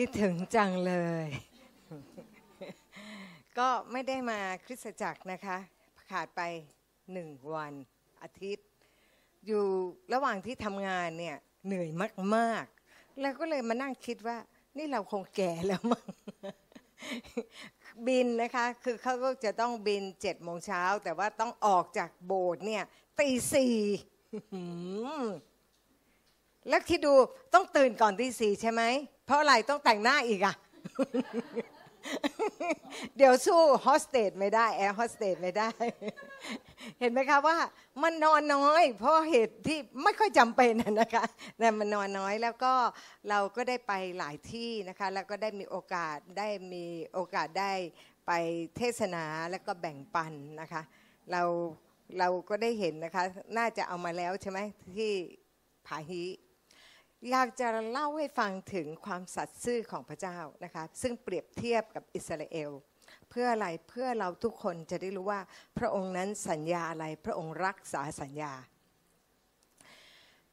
คิดถึงจังเลย ก็ไม่ได้มาคริสตจักรนะคะ ขาดไปหนึ่งวันอาทิตย์ อยู่ระหว่างที่ทำงานเนี่ยเหนื่อยมากๆ แล้วก็เลยมานั่งคิดว่า นี่เราคงแก่แล้วมั้งบินนะคะ คือเขาก็จะต้องบินเจ็ดโมงเช้า แต่ว่าต้องออกจากโบสถ์เนี่ยตีสี่แล้วคิดดูต้องตื่นก่อนตีสี่ใช่ไหม เพราะอะไรต้องแต่งหน้าอีกอะเดี๋ยวสู้ hostess ไม่ได้แอร์โฮสเตสไม่ได้ เห็นไหมคะว่ามันนอนน้อย เพราะเหตุที่ไม่ค่อยจำเป็นนะนะคะแต่มันนอนน้อยแล้วก็เราก็ได้ไปหลายที่นะคะ แล้วก็ได้มีโอกาสได้มีโอกาสได้ไปเทศนาแล้วก็แบ่งปันนะคะ เราเราก็ได้เห็นนะคะ น่าจะเอามาแล้วใช่ไหมที่ผาฮี อยากจะเล่าให้ฟังถึงความสัตย์ซื่อของพระเจ้านะคะซึ่งเปรียบเทียบกับอิสราเอล เพื่ออะไรเพื่อเราทุกคนจะได้รู้ว่าพระองค์นั้นสัญญาอะไรพระองค์รักษาสัญญา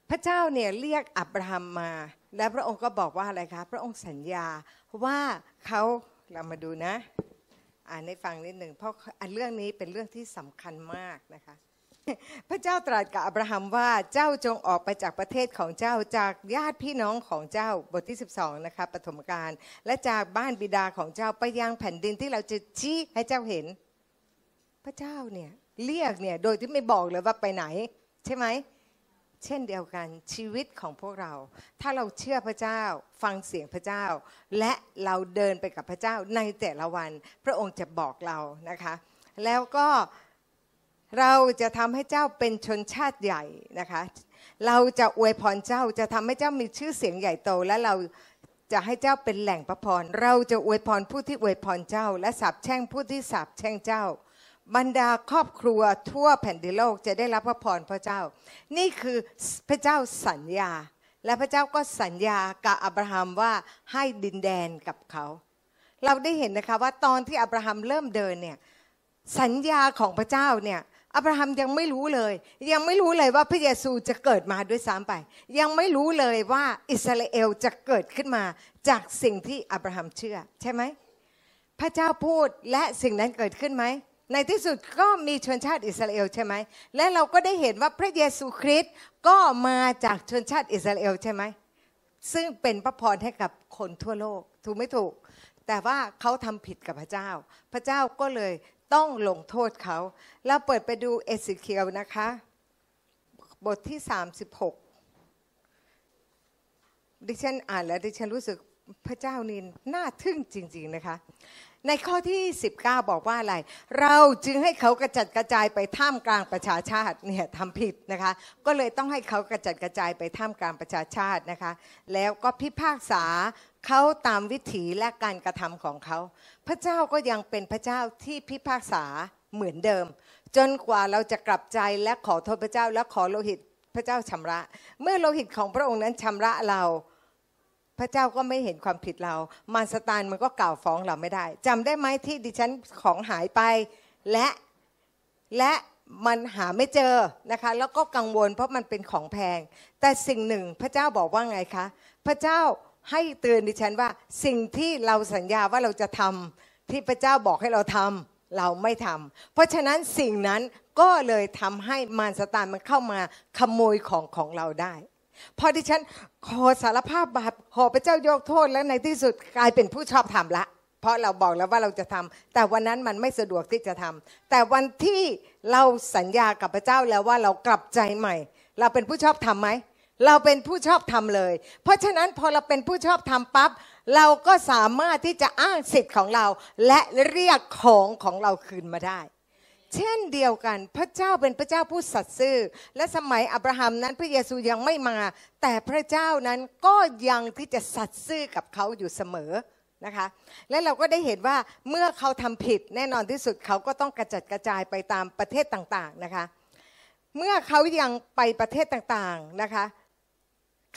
พระเจ้าเนี่ยเรียกอับราฮัมมา และพระองค์ก็บอกว่าอะไรคะพระองค์สัญญาว่าเขาเรามาดูนะ อ่านให้ฟังนิดหนึ่งเพราะอันเรื่องนี้เป็นเรื่องที่สำคัญมากนะคะ พระเจ้าตรัสกับอับราฮัมว่าเจ้าจงออกไปจากประเทศของเจ้าจากญาติพี่น้องของเจ้าบทที่ 12นะคะปฐมกาลและจากบ้านบิดาของเจ้าไปยังแผ่นดินที่เราจะชี้ให้เจ้าเห็น พระเจ้าเนี่ยเรียกเนี่ยโดยที่ไม่บอกเลยว่าไปไหน ใช่ไหมเช่นเดียวกันชีวิตของพวกเรา ถ้าเราเชื่อพระเจ้าฟังเสียงพระเจ้า และเราเดินไปกับพระเจ้าในแต่ละวัน พระองค์จะบอกเรานะคะ แล้วก็ เราจะทำให้เจ้าเป็นชนชาติใหญ่นะคะ เราจะอวยพรเจ้าจะทำให้เจ้ามีชื่อเสียงใหญ่โต และเราจะให้เจ้าเป็นแหล่งพระพร เราจะอวยพรผู้ที่อวยพรเจ้า และสาบแช่งผู้ที่สาบแช่งเจ้า บรรดาครอบครัวทั่วแผ่นดินโลกจะได้รับพระพรพระเจ้า นี่คือพระเจ้าสัญญา และพระเจ้าก็สัญญากับอับราฮัมว่าให้ดินแดนกับเขา เราได้เห็นนะคะว่าตอนที่อับราฮัมเริ่มเดินเนี่ยสัญญาของพระเจ้าเนี่ย อับราฮัมยังไม่รู้เลย ยังไม่รู้เลยว่าพระเยซูจะเกิดมาด้วยซ้ำไป ยังไม่รู้เลยว่าอิสราเอลจะเกิดขึ้นมาจากสิ่งที่อับราฮัมเชื่อ ใช่ไหมพระเจ้าพูดและสิ่งนั้นเกิดขึ้นไหมในที่สุดก็มีชนชาติอิสราเอลใช่ไหมและเราก็ได้เห็นว่าพระเยซูคริสต์ก็มาจากชนชาติอิสราเอลใช่ไหมซึ่งเป็นพระพรให้กับคนทั่วโลกถูกไม่ถูก แต่ว่าเขาทำผิดกับพระเจ้า พระเจ้าก็เลย ต้องลงโทษเขา เราเปิดไปดูเอสิเคียวนะคะ บทที่ 36 ดิฉันอ่านแล้วดิฉันรู้สึกพระเจ้านี่น่าทึ่งจริง ๆ นะคะ ในข้อที่ 19 บอกว่าอะไร เราจึงให้เขากระจัดกระจายไปท่ามกลางประชาชาติเนี่ยทำผิดนะคะ ก็เลยต้องให้เขากระจัดกระจายไปท่ามกลางประชาชาตินะคะ แล้วก็พิพากษาเขาตามวิถีและการกระทำของเขา พระเจ้าก็ยังเป็นพระเจ้าที่พิพากษาเหมือนเดิม จนกว่าเราจะกลับใจและขอโทษพระเจ้าและขอโลหิตพระเจ้าชำระ เมื่อโลหิตของพระองค์นั้นชำระเรา พระเจ้าก็ไม่เห็นความผิดเรา มารสตานมันก็กล่าวฟ้องเราไม่ได้จำได้ไหมที่ดิฉันของหายไปและและมันหาไม่เจอนะคะ แล้วก็กังวลเพราะมันเป็นของแพง แต่สิ่งหนึ่งพระเจ้าบอกว่าไงคะ พระเจ้าให้เตือนดิฉันว่า สิ่งที่เราสัญญาว่าเราจะทำที่พระเจ้าบอกให้เราทำเราไม่ทำเพราะฉะนั้นสิ่งนั้นก็เลยทำให้มารสตานมันเข้ามาขโมยของของเราได้ พอดิฉันขอสารภาพบาปขอพระเจ้ายกโทษแล้วในที่สุดกลายเป็นผู้ชอบทำละ เพราะเราบอกแล้วว่าเราจะทำแต่วันนั้นมันไม่สะดวกที่จะทำแต่วันที่เราสัญญากับพระเจ้าแล้วว่าเรากลับใจใหม่ เราเป็นผู้ชอบทำไหมเราเป็นผู้ชอบทำเลย เพราะฉะนั้นพอเราเป็นผู้ชอบทำปั๊บเราก็สามารถที่จะอ้างสิทธิ์ของเรา และเรียกของของเราคืนมาได้ เช่นเดียวกัน พระเจ้าเป็นพระเจ้าผู้สัตย์ซื่อ และสมัยอับราฮัมนั้นพระเยซูยังไม่มา แต่พระเจ้านั้นก็ยังที่จะสัตย์ซื่อกับเขาอยู่เสมอนะคะและเราก็ได้เห็นว่าเมื่อเขาทำผิดแน่นอนที่สุดเขาก็ต้องกระจัดกระจายไปตามประเทศต่างๆนะคะเมื่อเขายังไปประเทศต่างๆนะคะ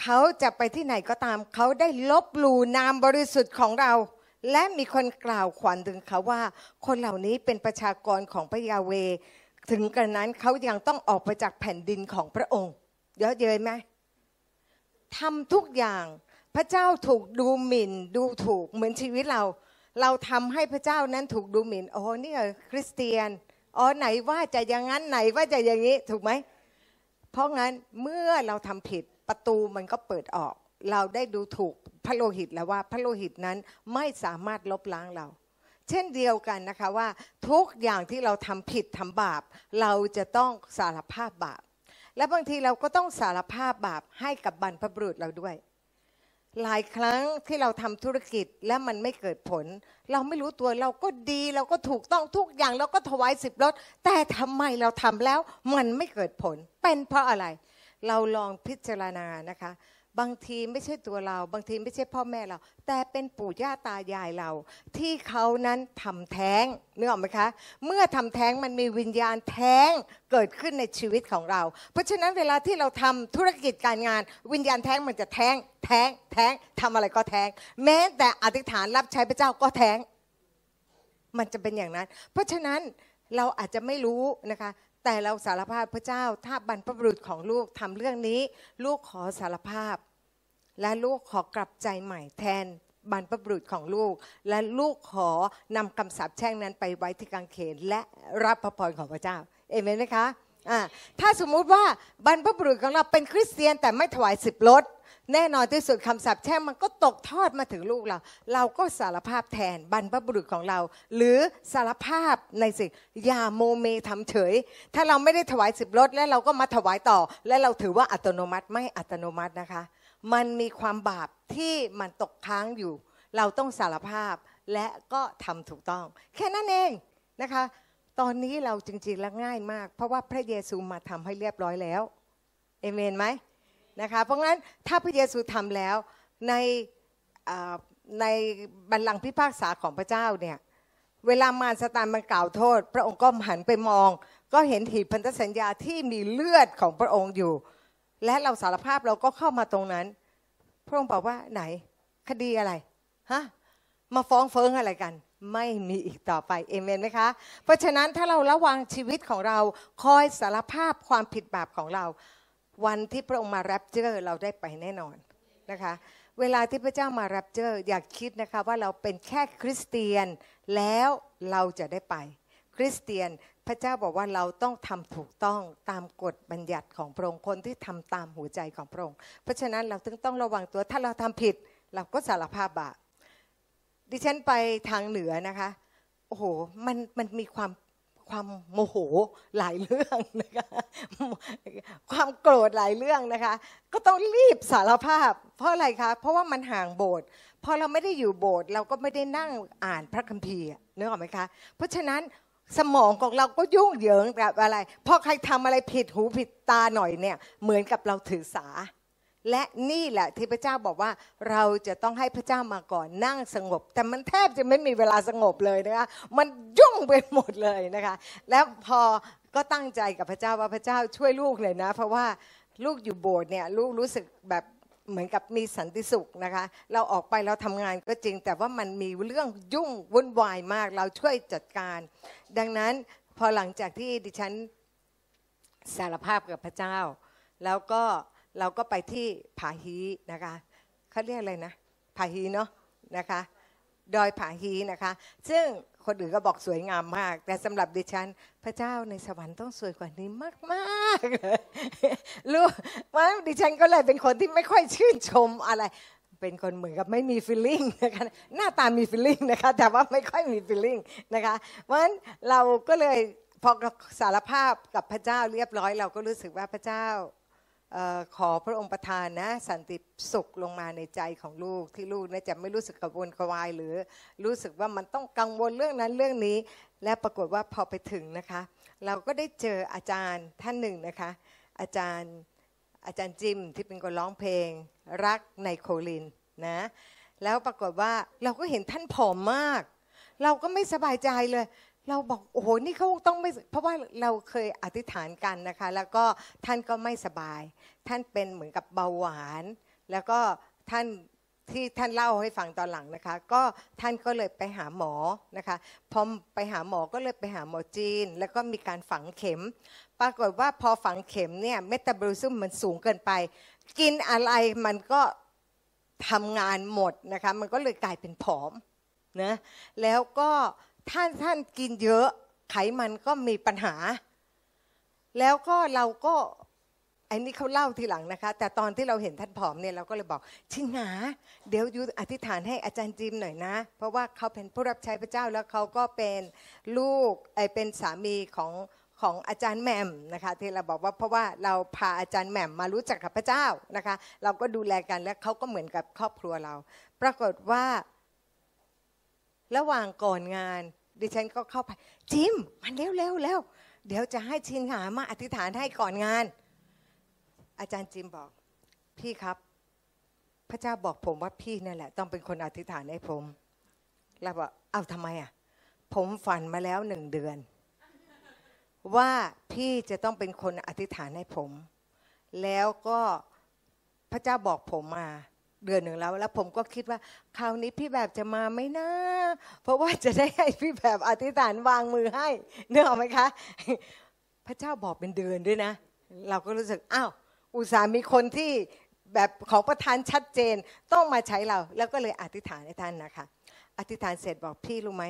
เขาจะไปที่ไหนก็ตาม เขาได้ลบหลู่นามบริสุทธิ์ของเรา และมีคนกล่าวขวัญถึงเขาว่า คนเหล่านี้เป็นประชากรของพระยาเว ถึงกระนั้นเขายังต้องออกไปจากแผ่นดินของพระองค์ เยอะเย้ยไหมทำทุกอย่างพระเจ้าถูกดูหมิ่น ดูถูกเหมือนชีวิตเรา เราทำให้พระเจ้านั้นถูกดูหมิ่นโอ้นี่เหรอคริสเตียนอ๋อไหนว่าจะอย่างนั้นไหนว่าจะอย่างนี้ถูกไหมเพราะงั้นเมื่อเราทำผิดประตูมันก็เปิดออก เราได้ดูถูกพระโลหิตแล้วว่าพระโลหิตนั้นไม่สามารถลบล้างเรา เช่นเดียวกันนะคะว่าทุกอย่างที่เราทำผิดทำบาป เราจะต้องสารภาพบาป และบางทีเราก็ต้องสารภาพบาปให้กับบรรพบุรุษเราด้วย หลายครั้งที่เราทำธุรกิจและมันไม่เกิดผล เราไม่รู้ตัวเราก็ดี เราก็ถูกต้องทุกอย่างเราก็ถวายสิบรถแต่ทำไมเราทำแล้วมันไม่เกิดผล เป็นเพราะอะไร เราลองพิจารณานะคะ บางทีไม่ใช่ตัวเรา บางทีไม่ใช่พ่อแม่เรา แต่เป็นปู่ย่าตายายเรา ที่เขานั้นทำแท้งนึกออกไหมคะ เมื่อทำแท้งมันมีวิญญาณแท้งเกิดขึ้นในชีวิตของเรา เพราะฉะนั้นเวลาที่เราทำธุรกิจการงาน วิญญาณแท้งมันจะแท้ง แท้งแท้งทำอะไรก็แท้ง แม้แต่อธิษฐานรับใช้พระเจ้าก็แท้ง มันจะเป็นอย่างนั้น เพราะฉะนั้นเราอาจจะไม่รู้นะคะ แต่เราสารภาพพระเจ้า ถ้าบรรพบุรุษของลูกทำเรื่องนี้ ลูกขอสารภาพ และลูกขอกลับใจใหม่แทนบรรพบุรุษของลูก และลูกขอนำคำสาปแช่งนั้นไปไว้ที่กางเขนและรับพระพรของพระเจ้า เอเมนไหมคะะถ้าสมมุติว่าบรรพบุรุษของเราเป็นคริสเตียนแต่ไม่ถวายสิบรถ แน่นอนที่สุดคำสาปแช่งมันก็ตกทอดมาถึงลูกเรา เราก็สารภาพแทนบรรพบุรุษของเรา หรือสารภาพในสิ่งอย่าโมเมทำเฉย ถ้าเราไม่ได้ถวายสิบรถแล้วเราก็มาถวายต่อ และเราถือว่าอัตโนมัติไม่อัตโนมัตินะคะ มันมีความบาปที่มันตกค้างอยู่ เราต้องสารภาพและก็ทำถูกต้อง แค่นั้นเองนะคะ ตอนนี้เราจริงๆแล้วง่ายมาก เพราะว่าพระเยซูมาทำให้เรียบร้อยแล้วเอเมนไหม นะคะเพราะงั้นถ้าพระเยซูทำแล้วในในบัลลังก์พิพากษาของพระเจ้าเนี่ยเวลามารสตานมันกล่าวโทษ พระองค์ก็หันไปมอง ก็เห็นหีบพันธสัญญาที่มีเลือดของพระองค์อยู่ และเราสารภาพเราก็เข้ามาตรงนั้น พระองค์บอกว่าไหนคดีอะไรฮะมาฟ้องเฟิงอะไรกัน ไม่มีอีกต่อไปเอเมนไหมคะ เพราะฉะนั้นถ้าเราระวังชีวิตของเราคอยสารภาพความผิดบาปของเรา วันที่พระองค์มาแรปเจอร์เราได้ไปแน่นอนนะคะ เวลาที่พระเจ้ามาแรปเจอร์อยากคิดนะคะว่าเราเป็นแค่คริสเตียนแล้วเราจะได้ไป คริสเตียนพระเจ้าบอกว่าเราต้องทำถูกต้องตามกฎบัญญัติของพระองค์คนที่ทำตามหัวใจของพระองค์เพราะฉะนั้นเราถึงต้องระวังตัวถ้าเราทำผิด เราก็สารภาพบาปดิฉันไปทางเหนือนะคะโอ้โหมันมันมีความ ความโมโหหลายเรื่องนะคะความโกรธหลายเรื่องนะคะ ก็ต้องรีบสารภาพ เพราะอะไรคะเพราะว่ามันห่างโบสถ์พอเราไม่ได้อยู่โบสถ์เราก็ไม่ได้นั่งอ่านพระคัมภีร์นึกออกไหมคะเพราะฉะนั้นสมองของเราก็ยุ่งเหยิงแบบอะไรพอใครทำอะไรผิดหูผิดตาหน่อยเนี่ย เหมือนกับเราถือสา และนี่แหละที่พระเจ้าบอกว่าเราจะต้องให้พระเจ้ามาก่อนนั่งสงบ แต่มันแทบจะไม่มีเวลาสงบเลยนะคะมันยุ่งไปหมดเลยนะคะ แล้วพอก็ตั้งใจกับพระเจ้าว่าพระเจ้าช่วยลูกเลยนะ เพราะว่าลูกอยู่โบสถ์เนี่ยลูกรู้สึกแบบเหมือนกับมีสันติสุขนะคะ เราออกไปเราทำงานก็จริง แต่ว่ามันมีเรื่องยุ่งวุ่นวายมาก เราช่วยจัดการ ดังนั้นพอหลังจากที่ดิฉันสารภาพกับพระเจ้า แล้วก็ เราก็ไปที่ผาฮีนะคะเขาเรียกอะไรนะผาฮีเนาะนะคะดอยผาฮีนะคะ ซึ่งคนอื่นก็บอกสวยงามมาก แต่สำหรับดิฉัน พระเจ้าในสวรรค์ต้องสวยกว่านี้มากๆเลยรู้ว่าดิฉันก็เลยเป็นคนที่ไม่ค่อยชื่นชมอะไร เป็นคนเหมือนกับไม่มีฟีลลิ่งนะคะหน้าตามีฟีลลิ่งนะคะ แต่ว่าไม่ค่อยมีฟีลลิ่งนะคะเพราะฉะนั้นเราก็เลยพอสารภาพกับพระเจ้าเรียบร้อย เราก็รู้สึกว่าพระเจ้า ขอพระองค์ประทานนะสันติสุขลงมาในใจของลูกที่ลูกนี่ยจะไม่รู้สึกกระวนกวาย หรือรู้สึกว่ามันต้องกังวลเรื่องนั้นเรื่องนี้ และปรากฏว่าพอไปถึงนะคะ เราก็ได้เจออาจารย์ท่านหนึ่งนะคะ อาจารย์อาจารย์จิมที่เป็นคนร้องเพลง รักในโคลินนะแล้วปรากฏว่าเราก็เห็นท่านผอมมาก เราก็ไม่สบายใจเลย เราบอกโอ้โหนี่เขาต้องไม่เพราะว่าเราเคยอธิษฐานกันนะคะ แล้วก็ท่านก็ไม่สบาย ท่านเป็นเหมือนกับเบาหวาน แล้วก็ท่านที่ท่านเล่าให้ฟังตอนหลังนะคะ ก็ท่านก็เลยไปหาหมอนะคะพอไปหาหมอก็เลยไปหาหมอจีน แล้วก็มีการฝังเข็ม ปรากฏว่าพอฝังเข็มเนี่ยเมตาบอลิซึมมันสูงเกินไป กินอะไรมันก็ทำงานหมดนะคะ มันก็เลยกลายเป็นผอมนะแล้วก็ ท่านท่านกินเยอะไขมันก็มีปัญหา แล้วก็เราก็ไอ้นี่เขาเล่าทีหลังนะคะ แต่ตอนที่เราเห็นท่านผอมเนี่ยเราก็เลยบอก ชิงหา เดี๋ยวยูอธิษฐานให้อาจารย์จิมหน่อยนะ เพราะว่าเขาเป็นผู้รับใช้พระเจ้าแล้วเขาก็เป็นลูกไอเป็นสามีของของอาจารย์แหม่มนะคะที่เราบอกว่าเพราะว่าเราพาอาจารย์แหม่มมารู้จักกับพระเจ้านะคะ เราก็ดูแลกันและเขาก็เหมือนกับครอบครัวเรา ปรากฏว่า ระหว่างก่อนงาน ดิฉันก็เข้าไป จิมมันเร็วเร็วเร็วเดี๋ยวจะให้ชินหามาอธิษฐานให้ก่อนงาน อาจารย์จิมบอก พี่ครับ พระเจ้าบอกผมว่าพี่นั่นแหละ ต้องเป็นคนอธิษฐานให้ผมเราบอกเอาทำไมอะ ผมฝันมาแล้วหนึ่งเดือน ว่าพี่จะต้องเป็นคนอธิษฐานให้ผม แล้วก็พระเจ้าบอกผมมา เดือนหนึ่งแล้ว แล้วผมก็คิดว่าคราวนี้พี่แบบจะมาไหมนะเพราะว่าจะได้ให้พี่แบบอธิษฐานวางมือให้เนื้ออกไหมคะ พระเจ้าบอกเป็นเดือนด้วยนะ เราก็รู้สึกอ้าวอุตส่าห์มีคนที่แบบของประธานชัดเจนต้องมาใช้เรา แล้วก็เลยอธิษฐานให้ท่านนะคะ อธิษฐานเสร็จบอกพี่รู้ไหม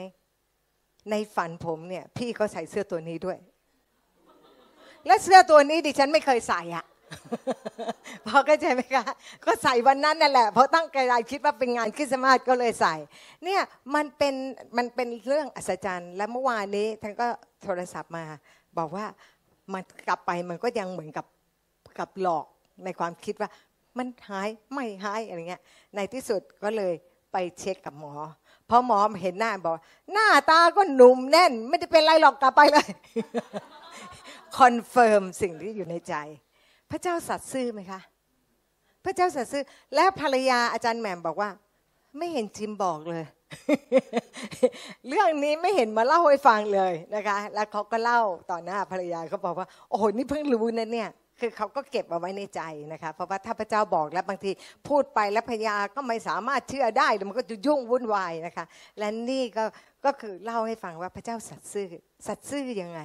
ในฝันผมเนี่ย พี่ก็ใส่เสื้อตัวนี้ด้วย และเสื้อตัวนี้ดิฉันไม่เคยใส่อะ พอเข้าใจไหมคะ ก็ใส่วันนั้นนั่นแหละ เพราะตั้งใจคิดว่าเป็นงานคริสต์มาสก็เลยใส่ เนี่ยมันเป็นมันเป็นเรื่องอัศจรรย์ และเมื่อวานนี้ท่านก็โทรศัพท์มา บอกว่ามันกลับไปมันก็ยังเหมือนกับกับหลอกในความคิดว่า มันหายไม่หายอะไรเงี้ย ในที่สุดก็เลยไปเช็คกับหมอพอหมอเห็นหน้าบอก หน้าตาก็หนุ่มแน่น ไม่ได้เป็นไรหรอกกลับไปเลย confirm สิ่งที่อยู่ในใจ พระเจ้าสัตย์ซื่อไหมคะ พระเจ้าสัตย์ซื่อ และภรรยาอาจารย์แหม่มบอกว่า ไม่เห็นจิมบอกเลย เรื่องนี้ไม่เห็นมาเล่าให้ฟังเลยนะคะ แล้วเขาก็เล่าต่อหน้าภรรยาเขาบอกว่า โอ้โหนี่เพิ่งรู้นะเนี่ยคือเขาก็เก็บเอาไว้ในใจนะคะ เพราะว่าถ้าพระเจ้าบอกแล้วบางทีพูดไปแล้วภรรยาก็ไม่สามารถเชื่อได้เดี๋มันก็จะยุ่งวุ่นวายนะคะ และนี่ก็ก็คือเล่าให้ฟังว่าพระเจ้าสัตย์ซื่อสัตย์ซื่อยังไง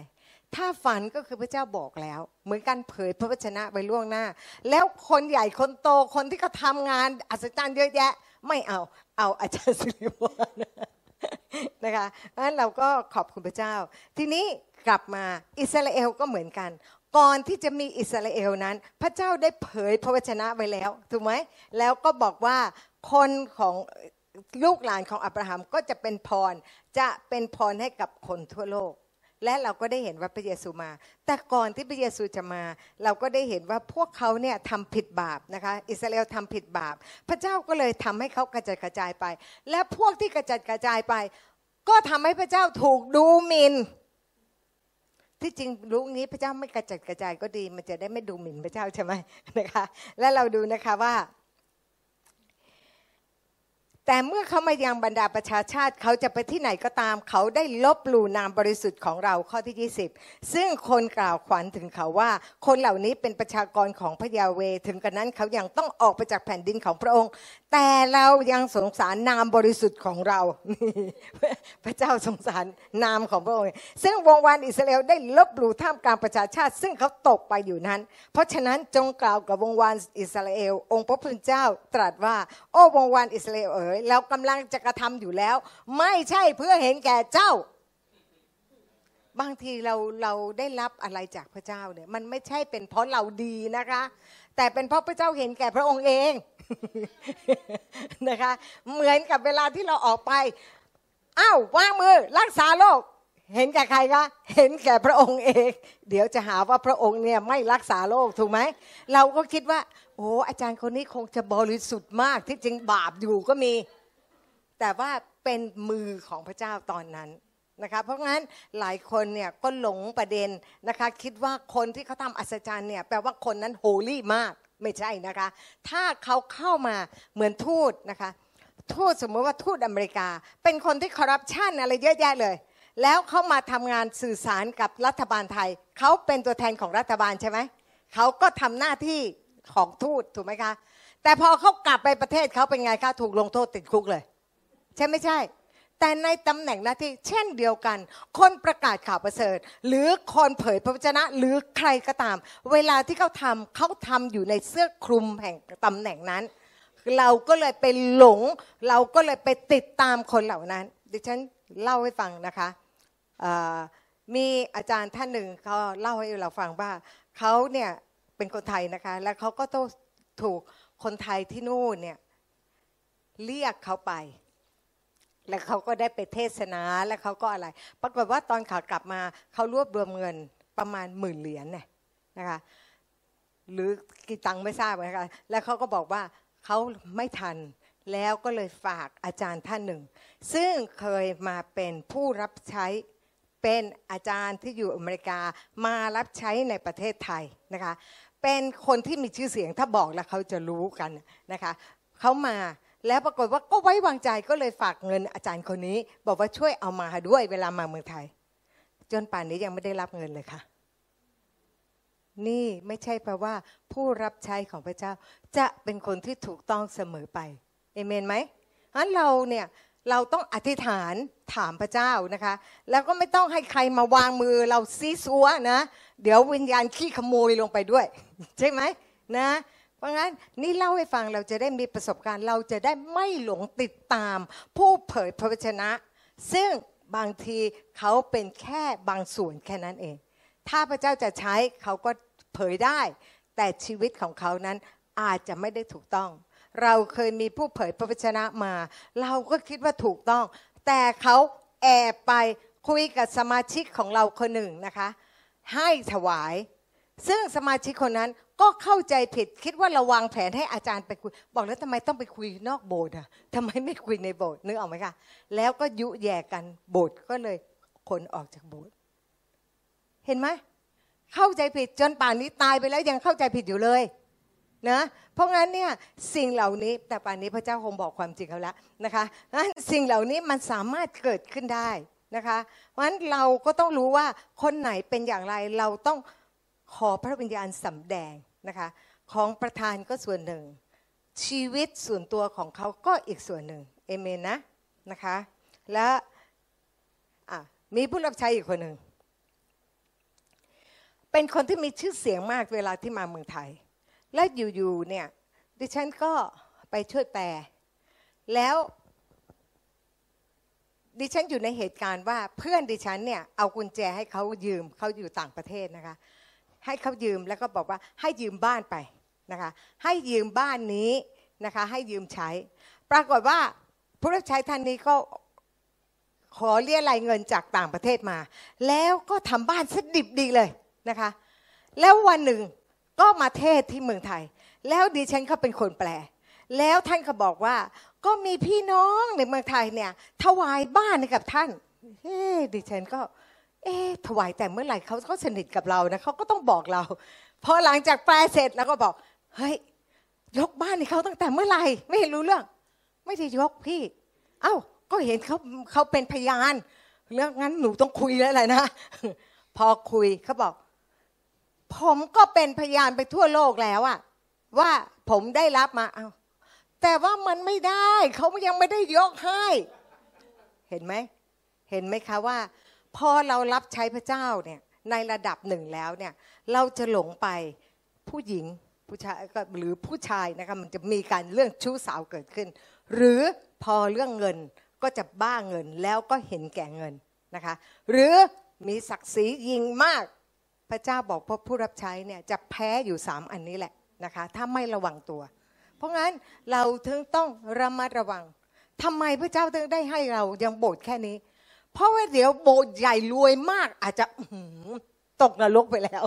ถ้าฝันก็คือพระเจ้าบอกแล้ว เหมือนการเผยพระวจนะไปล่วงหน้า แล้วคนใหญ่คนโตคนที่เขาทำงาน อัศจรรย์เยอะแยะ ไม่เอาเอาอาจารย์สิริพรนะคะงั้นเราก็ขอบคุณพระเจ้า ทีนี้กลับมาอิสราเอลก็เหมือนกันก่อนที่จะมีอิสราเอลนั้น พระเจ้าได้เผยพระวจนะไว้แล้วถูกไหมแล้วก็บอกว่าคนของลูกหลานของอับราฮัมก็จะเป็นพรจะเป็นพรให้กับคนทั่วโลก และเราก็ได้เห็นว่าพระเยซูมา แต่ก่อนที่พระเยซูจะมา เราก็ได้เห็นว่าพวกเขาเนี่ยทำผิดบาปนะคะ อิสราเอลทำผิดบาป พระเจ้าก็เลยทำให้เขากระจัดกระจายไป และพวกที่กระจัดกระจายไป ก็ทำให้พระเจ้าถูกดูหมิน่นที่จริงรู้งี้พระเจ้าไม่กระจัดกระจายก็ดี มันจะได้ไม่ดูหมิ่นพระเจ้าใช่ไหมนะคะ และเราดูนะคะว่า แต่เมื่อเขามายังบรรดาประชาชาติ เขาจะไปที่ไหนก็ตาม เขาได้ลบหลู่นามบริสุทธิ์ของเราข้อที่ 20 ซึ่งคนกล่าวขวัญถึงเขาว่า คนเหล่านี้เป็นประชากรของพระยาเวถึงกระนั้นเขายังต้องออกไปจากแผ่นดินของพระองค์ แต่เรายังสงสารนามบริสุทธิ์ของเรา พระเจ้าสงสารนามของพระองค์ ซึ่งวงวานอิสราเอลได้ลบหลู่ท่ามกลางประชาชาติ ซึ่งเขาตกไปอยู่นั้น เพราะฉะนั้นจงกล่าวกับวงวานอิสราเอล องค์พระผู้เป็นเจ้าตรัสว่า โอ้วงวานอิสราเอลเอ๋ยเรากำลังจะกระทำอยู่แล้ว ไม่ใช่เพื่อเห็นแก่เจ้า บางทีเราเราได้รับอะไรจากพระเจ้าเนี่ย มันไม่ใช่เป็นเพราะเราดีนะคะ แต่เป็นเพราะพระเจ้าเห็นแก่พระองค์เองนะคะ เหมือนกับเวลาที่เราออกไปอ้าววางมือรักษาโรค เห็นแก่ใครคะเห็นแก่พระองค์เอง เดี๋ยวจะหาว่าพระองค์เนี่ยไม่รักษาโรคถูกไหม เราก็คิดว่า โอ้อาจารย์คนนี้คงจะบริสุทธิ์มากที่จริงบาปอยู่ก็มี แต่ว่าเป็นมือของพระเจ้าตอนนั้นนะคะเพราะงั้นหลายคนเนี่ยก็หลงประเด็นนะคะ คิดว่าคนที่เขาทำอัศจรรย์เนี่ยแปลว่าคนนั้นโฮลี่มากไม่ใช่นะคะ ถ้าเขาเข้ามาเหมือนทูตนะคะทูตสมมติว่าทูตอเมริกา เป็นคนที่คอร์รัปชันอะไรเยอะแยะเลย แล้วเขามาทำงานสื่อสารกับรัฐบาลไทย เขาเป็นตัวแทนของรัฐบาลใช่ไหม เขาก็ทำหน้าที่ของทูตถูกไหมคะ แต่พอเขากลับไปประเทศเขาเป็นไงคะ ถูกลงโทษติดคุกเลย ใช่ไม่ใช่ แต่ในตำแหน่งหน้าที่เช่นเดียวกัน คนประกาศข่าวประเสริฐ หรือคนเผยพระวจนะ หรือใครก็ตาม เวลาที่เขาทำเขาทำอยู่ในเสื้อคลุมแห่งตำแหน่งนั้น เราก็เลยไปหลง เราก็เลยไปติดตามคนเหล่านั้น ดิฉัน เล่าให้ฟังนะคะมีอาจารย์ท่านหนึ่งเขาเล่าให้เราฟังว่าเขาเนี่ยเป็นคนไทยนะคะ แล้วเขาก็ต้องถูกคนไทยที่นู่นเนี่ยเรียกเขาไป แล้วเขาก็ได้ไปเทศนาแล้วเขาก็อะไร ปรากฏว่าตอนขากลับมาเขารวบรวมเงินประมาณหมื่นเหรียญเนี่ยนะคะ หรือกี่ตังค์ไม่ทราบนะคะแล้วเขาก็บอกว่าเขาไม่ทัน แล้วก็เลยฝากอาจารย์ท่านหนึ่ง ซึ่งเคยมาเป็นผู้รับใช้เป็นอาจารย์ที่อยู่อเมริกามารับใช้ในประเทศไทยนะคะ เป็นคนที่มีชื่อเสียงถ้าบอกแล้วเขาจะรู้กันนะคะเขามาแล้วปรากฏว่าก็ไว้วางใจก็เลยฝากเงินอาจารย์คนนี้ บอกว่าช่วยเอามาด้วยเวลามาเมืองไทย จนป่านนี้ยังไม่ได้รับเงินเลยค่ะ นี่ไม่ใช่แปลว่าผู้รับใช้ของพระเจ้าจะเป็นคนที่ถูกต้องเสมอไป เอเมนไหมงั้นเราเนี่ยเราต้องอธิษฐานถามพระเจ้านะคะ แล้วก็ไม่ต้องให้ใครมาวางมือเราซีซัวนะ เดี๋ยววิญญาณขี้ขโมยลงไปด้วย ใช่ไหมนะ เพราะงั้นนี่เล่าให้ฟังเราจะได้มีประสบการณ์ เราจะได้ไม่หลงติดตาม ผู้เผยพระวจนะ ซึ่งบางทีเขาเป็นแค่บางส่วนแค่นั้นเอง ถ้าพระเจ้าจะใช้เขาก็เผยได้ แต่ชีวิตของเขานั้นอาจจะไม่ได้ถูกต้อง เราเคยมีผู้เผยพระวจนะมา เราก็คิดว่าถูกต้อง แต่เขาแอบไปคุยกับสมาชิกของเราคนหนึ่งนะคะ ให้ถวาย ซึ่งสมาชิกคนนั้นก็เข้าใจผิดคิดว่าเราวางแผนให้อาจารย์ไปคุย บอกแล้วทำไมต้องไปคุยนอกโบสถ์อะทำไมไม่คุยในโบสถ์นึกออกไหมคะแล้วก็ยุแย่กันโบสถ์ก็เลยคนออกจากโบสถ์เห็นไหมเข้าใจผิดจนป่านนี้ตายไปแล้วยังเข้าใจผิดอยู่เลย นะเพราะงั้นเนี่ยสิ่งเหล่านี้แต่ป่านนี้พระเจ้าคงบอกความจริงเขาแล้วนะคะงั้นสิ่งเหล่านี้มันสามารถเกิดขึ้นได้นะคะเพราะฉะนั้นเราก็ต้องรู้ว่าคนไหนเป็นอย่างไรเราต้องขอพระวิญญาณสำแดงนะคะของประธานก็ส่วนหนึ่ง ชีวิตส่วนตัวของเขาก็อีกส่วนหนึ่งเอเมนนะนะคะและะมีผู้รับใช้อีกคนหนึ่งเป็นคนที่มีชื่อเสียงมากเวลาที่มาเมืองไทย และอยู่ๆเนี่ย ดิฉันก็ไปช่วยแปล แล้ว ดิฉันอยู่ในเหตุการณ์ว่าเพื่อนดิฉันเนี่ยเอากุญแจให้เขายืมเขาอยู่ต่างประเทศนะคะ ให้เขายืมแล้วก็บอกว่าให้ยืมบ้านไปนะคะ ให้ยืมบ้านนี้นะคะ ให้ยืมใช้ ปรากฏว่าผู้รับใช้ท่านนี้ก็ขอเรียรายเงินจากต่างประเทศมา แล้วก็ทำบ้านสดิบดีเลยนะคะ แล้ววันหนึ่ง ก็มาเทศที่เมืองไทย แล้วดิฉันเขาเป็นคนแปล แล้วท่านก็บอกว่า ก็มีพี่น้องในเมืองไทยเนี่ยถวายบ้านให้กับท่านเอ๊ะดิฉันก็ เอ๊ถวายแต่เมื่อไหร่เขาก็สนิทกับเรานะเขาก็ต้องบอกเราพอหลังจากแปลเสร็จแล้วก็บอก เฮ้ย ยกบ้านให้เขาตั้งแต่เมื่อไหร่ไม่เห็นรู้เรื่อง ไม่ได้ยกพี่ เอ้า ก็เห็นเขาเขาเป็นพยาน เรื่องงั้นหนูต้องคุยแล้วแหละนะ พอคุยเขาบอก ผมก็เป็นพยานไปทั่วโลกแล้วอะว่าผมได้รับมาเอาแต่ว่ามันไม่ได้เขายังไม่ได้ยกให้ เห็นไหมเห็นไหมคะว่า พอเรารับใช้พระเจ้าเนี่ยในระดับหนึ่งแล้วเนี่ย เราจะหลงไปผู้หญิงผู้ชายก็หรือผู้ชายนะคะมันจะมีการเรื่องชู้สาวเกิดขึ้น หรือพอเรื่องเงินก็จะบ้าเงินแล้วก็เห็นแก่เงินนะคะ หรือมีศักดิ์ศรียิงมาก พระเจ้าบอกพวกผู้รับใช้เนี่ยจะแพ้อยู่สามอันนี้แหละนะคะถ้าไม่ระวังตัว เพราะงั้นเราถึงต้องระมัดระวังทำไมพระเจ้าถึงได้ให้เรายังโบสถ์แค่นี้ เพราะว่าเดี๋ยวโบสถ์ใหญ่รวยมากอาจจะตกนรกไปแล้ว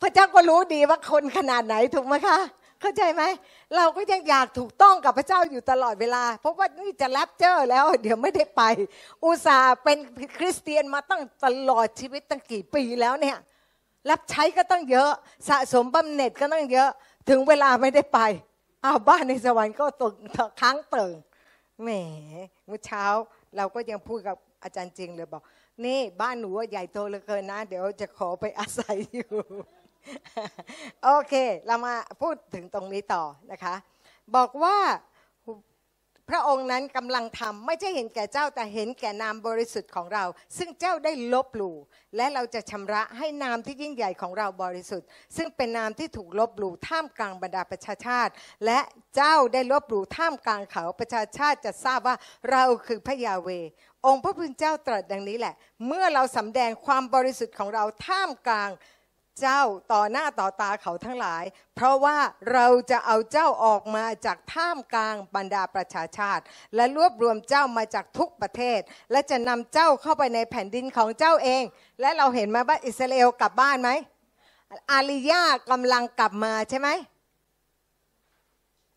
พระเจ้าก็รู้ดีว่าคนขนาดไหนถูกไหมคะ เข้าใจไหม เราก็ยังอยากถูกต้องกับพระเจ้าอยู่ตลอดเวลา เพราะว่านี่จะรับเจอแล้ว เดี๋ยวไม่ได้ไป อุตส่าห์เป็นคริสเตียนมาตั้งตลอดชีวิตตั้งกี่ปีแล้วเนี่ย รับใช้ก็ต้องเยอะสะสมบำเหน็จก็ต้องเยอะ ถึงเวลาไม่ได้ไปอ้าวบ้านในสวรรค์ก็ตกค้างเติ่งแหมเมื่อเช้าเราก็ยังพูดกับอาจารย์จริงเลยบอก นี่บ้านหนูใหญ่โตเหลือเกินนะ เดี๋ยวจะขอไปอาศัยอยู่ โอเค เรามาพูดถึงตรงนี้ต่อนะคะ บอกว่าพระองค์นั้นกำลังทำไม่ใช่เห็นแก่เจ้าแต่เห็นแก่นามบริสุทธิ์ของเรา ซึ่งเจ้าได้ลบหลู่และเราจะชำระให้นามที่ยิ่งใหญ่ของเราบริสุทธิ์ ซึ่งเป็นนามที่ถูกลบหลู่ท่ามกลางบรรดาประชาชาติ และเจ้าได้ลบหลู่ท่ามกลางเขาประชาชาติจะทราบว่าเราคือพระยาเว องค์พระผู้เป็นเจ้าตรัสดังนี้แหละ เมื่อเราสำแดงความบริสุทธิ์ของเราท่ามกลาง เจ้าต่อหน้าต่อตาเขาทั้งหลาย เพราะว่าเราจะเอาเจ้าออกมาจากท่ามกลางบรรดาประชาชาติ และรวบรวมเจ้ามาจากทุกประเทศ และจะนำเจ้าเข้าไปในแผ่นดินของเจ้าเอง และเราเห็นไหมว่าอิสราเอลกลับบ้านไหมอาริยากำลังกลับมาใช่ไหม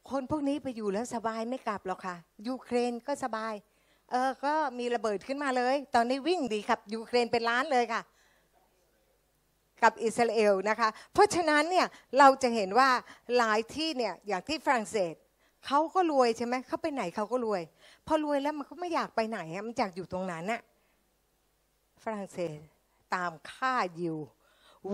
คนพวกนี้ไปอยู่แล้วสบายไม่กลับหรอกค่ะยูเครนก็สบายเออก็มีระเบิดขึ้นมาเลย ตอนนี้วิ่งดีครับยูเครนเป็นล้านเลยค่ะ กับอิสราเอลนะคะ เพราะฉะนั้นเนี่ยเราจะเห็นว่าหลายที่เนี่ยอย่างที่ฝรั่งเศสเขาก็รวยใช่ไหมเขาไปไหนเขาก็รวย พอรวยแล้วมันก็ไม่อยากไปไหนมันอยากอยู่ตรงนั้นน่ะฝรั่งเศสตามฆ่ายิว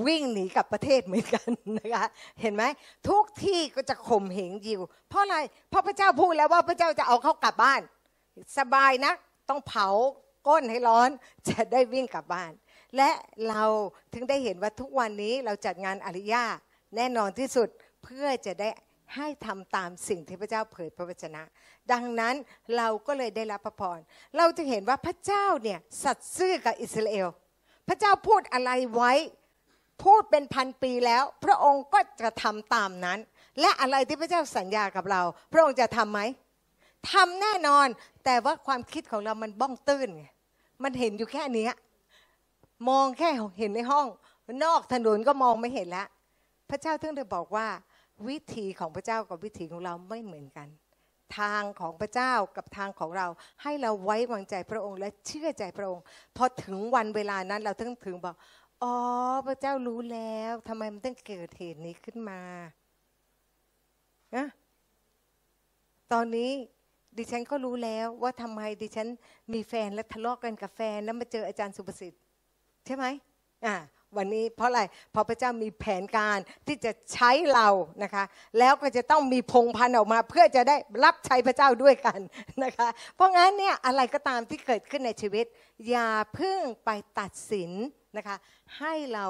วิ่งหนีกลับประเทศเหมือนกันนะคะเห็นไหมทุกที่ก็จะข่มเหงยิว เพราะอะไรเพราะพระเจ้าพูดแล้วว่าพระเจ้าจะเอาเขากลับบ้าน สบายนะ ต้องเผาก้นให้ร้อนจะได้วิ่งกลับบ้าน และเราถึงได้เห็นว่าทุกวันนี้เราจัดงานอริยาแน่นอนที่สุดเพื่อจะได้ให้ทำตามสิ่งที่พระเจ้าเผยพระวจนะ ดังนั้นเราก็เลยได้รับพระพร เราจะเห็นว่าพระเจ้าเนี่ยสัตย์ซื่อกับอิสราเอล พระเจ้าพูดอะไรไว้พูดเป็นพันปีแล้ว พระองค์ก็จะทำตามนั้น และอะไรที่พระเจ้าสัญญากับเรา พระองค์จะทำไหมทำแน่นอน แต่ว่าความคิดของเรามันบ้องตื้นไงมันเห็นอยู่แค่เนี้ย มองแค่เห็นในห้อง นอกถนนก็มองไม่เห็นแล้วพระเจ้าถึงได้บอกว่า วิธีของพระเจ้ากับวิธีของเราไม่เหมือนกัน ทางของพระเจ้ากับทางของเรา ให้เราไว้วางใจพระองค์และเชื่อใจพระองค์ พอถึงวันเวลานั้นเราถึงถึงบอกอ๋อพระเจ้ารู้แล้วทำไมมันต้องเกิดเหตุนี้ขึ้นมานะตอนนี้ดิฉันก็รู้แล้วว่าทำไมดิฉันมีแฟนและทะเลาะกันกับแฟน แล้วมาเจออาจารย์สุประสิทธิ์ ใช่ไหมอ่าวันนี้เพราะอะไรเพราะพระเจ้ามีแผนการที่จะใช้เรานะคะ แล้วก็จะต้องมีพงพันออกมาเพื่อจะได้รับใช้พระเจ้าด้วยกันนะคะ เพราะงั้นเนี่ยอะไรก็ตามที่เกิดขึ้นในชีวิต อย่าเพิ่งไปตัดสินนะคะ ให้เรา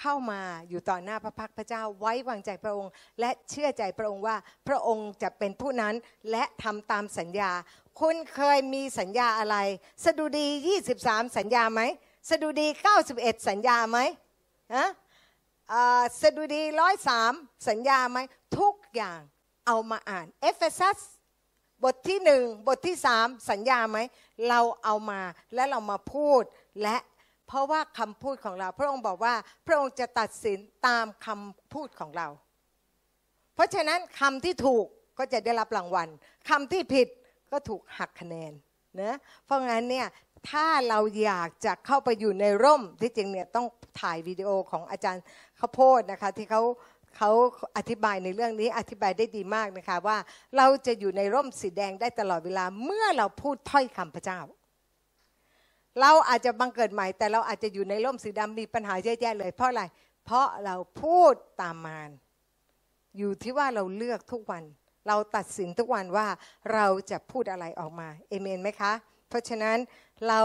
เข้ามาอยู่ต่อหน้าพระพักตร์พระเจ้าไว้วางใจพระองค์ และเชื่อใจพระองค์ว่าพระองค์จะเป็นผู้นั้นและทำตามสัญญา คุณเคยมีสัญญาอะไร สดุดี 23 สัญญาไหม สดุดี 91 สัญญาไหมฮะอ่าสดุดี 103 สัญญาไหมทุกอย่างเอามาอ่านเอเฟซัสบทที่หนึ่งบทที่สามสัญญาไหมเราเอามาและเรามาพูดและเพราะว่าคำพูดของเรา พระองค์บอกว่าพระองค์จะตัดสินตามคำพูดของเรา เพราะฉะนั้นคำที่ถูกก็จะได้รับรางวัลคำที่ผิดก็ถูกหักคะแนนนะเพราะงั้นเนี่ย ถ้าเราอยากจะเข้าไปอยู่ในร่มที่จริงเนี่ยต้องถ่ายวิดีโอของอาจารย์ข้าโพดนะคะที่เขาเขาอธิบายในเรื่องนี้อธิบายได้ดีมากนะคะว่าเราจะอยู่ในร่มสีแดงได้ตลอดเวลาเมื่อเราพูดถ้อยคำพระเจ้า เราอาจจะบังเกิดใหม่ แต่เราอาจจะอยู่ในร่มสีดำมีปัญหาเยอะแยะเลย เพราะอะไร เพราะเราพูดตามมารอยู่ที่ว่าเราเลือกทุกวัน เราตัดสินทุกวันว่าเราจะพูดอะไรออกมาเอเมนไหมคะ เพราะฉะนั้น เรา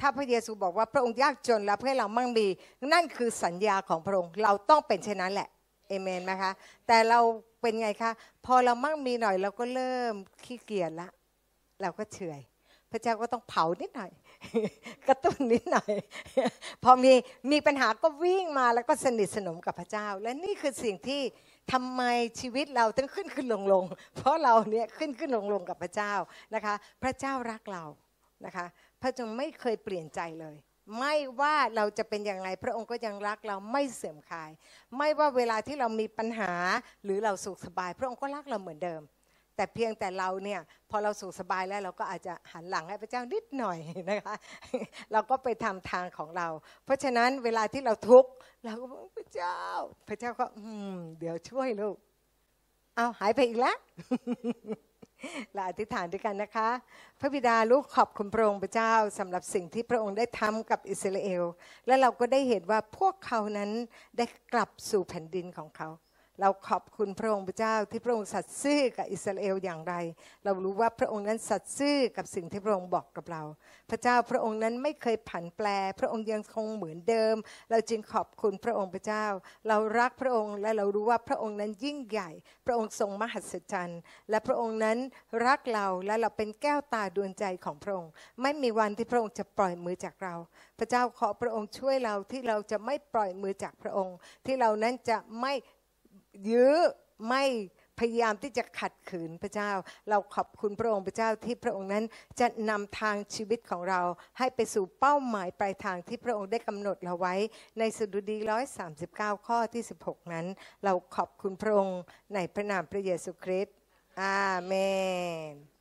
ถ้าพระเยซูบอกว่าพระองค์ยากจนแล้วเพื่อเรามั่งมีนั่นคือสัญญาของพระองค์เราต้องเป็นเช่นนั้นแหละเอเมนไหมคะแต่เราเป็นไงคะพอเรามั่งมีหน่อยเราก็เริ่มขี้เกียจละ เราก็เฉอยพระเจ้าก็ต้องเผานิดหน่อย กระตุ้นนิดหน่อย พอมีมีปัญหาก็วิ่งมาแล้วก็สนิทสนมกับพระเจ้า และนี่คือสิ่งที่ทำไมชีวิตเราต้องขึ้นขึ้นลงลงเพราะเราเนี่ยขึ้นขึ้นลงลงกับพระเจ้านะคะ พระเจ้ารักเรานะคะ พระองค์ไม่เคยเปลี่ยนใจเลย ไม่ว่าเราจะเป็นอย่างไรพระองค์ก็ยังรักเราไม่เสื่อมคลาย ไม่ว่าเวลาที่เรามีปัญหาหรือเราสุขสบาย พระองค์ก็รักเราเหมือนเดิม แต่เพียงแต่เราเนี่ยพอเราสุขสบายแล้วเราก็อาจจะหันหลังให้พระเจ้านิดหน่อยนะคะเราก็ไปทำทางของเรา เพราะฉะนั้นเวลาที่เราทุกข์เราก็พระเจ้า พระเจ้าก็อืมเดี๋ยวช่วยลูกเอาหายไปอีกแล้ว เราอธิษฐานด้วยกันนะคะ พระบิดาลูกขอบคุณพระองค์พระเจ้าสำหรับสิ่งที่พระองค์ได้ทำกับอิสราเอล และเราก็ได้เห็นว่าพวกเขานั้นได้กลับสู่แผ่นดินของเขา เราขอบคุณพระองค์พระเจ้าที่พระองค์สัตย์ซื่อกับอิสราเอลอย่างไร เรารู้ว่าพระองค์นั้นสัตย์ซื่อกับสิ่งที่พระองค์บอกกับเรา พระเจ้าพระองค์นั้นไม่เคยผันแปร พระองค์ยังคงเหมือนเดิม เราจึงขอบคุณพระองค์พระเจ้า เรารักพระองค์และเรารู้ว่าพระองค์นั้นยิ่งใหญ่ พระองค์ทรงมหัศจรรย์ และพระองค์นั้นรักเราและเราเป็นแก้วตาดวงใจของพระองค์ ไม่มีวันที่พระองค์จะปล่อยมือจากเรา พระเจ้าขอพระองค์ช่วยเราที่เราจะไม่ปล่อยมือจากพระองค์ ที่เรานั้นจะไม่ ยื้อไม่พยายามที่จะขัดขืนพระเจ้า เราขอบคุณพระองค์พระเจ้าที่พระองค์นั้นจะนำทางชีวิตของเราให้ไปสู่เป้าหมายปลายทางที่พระองค์ได้กำหนดเราไว้ ในสดุดี 139 ข้อที่ 16 นั้น เราขอบคุณพระองค์ในพระนามพระเยซูคริสต์อาเมน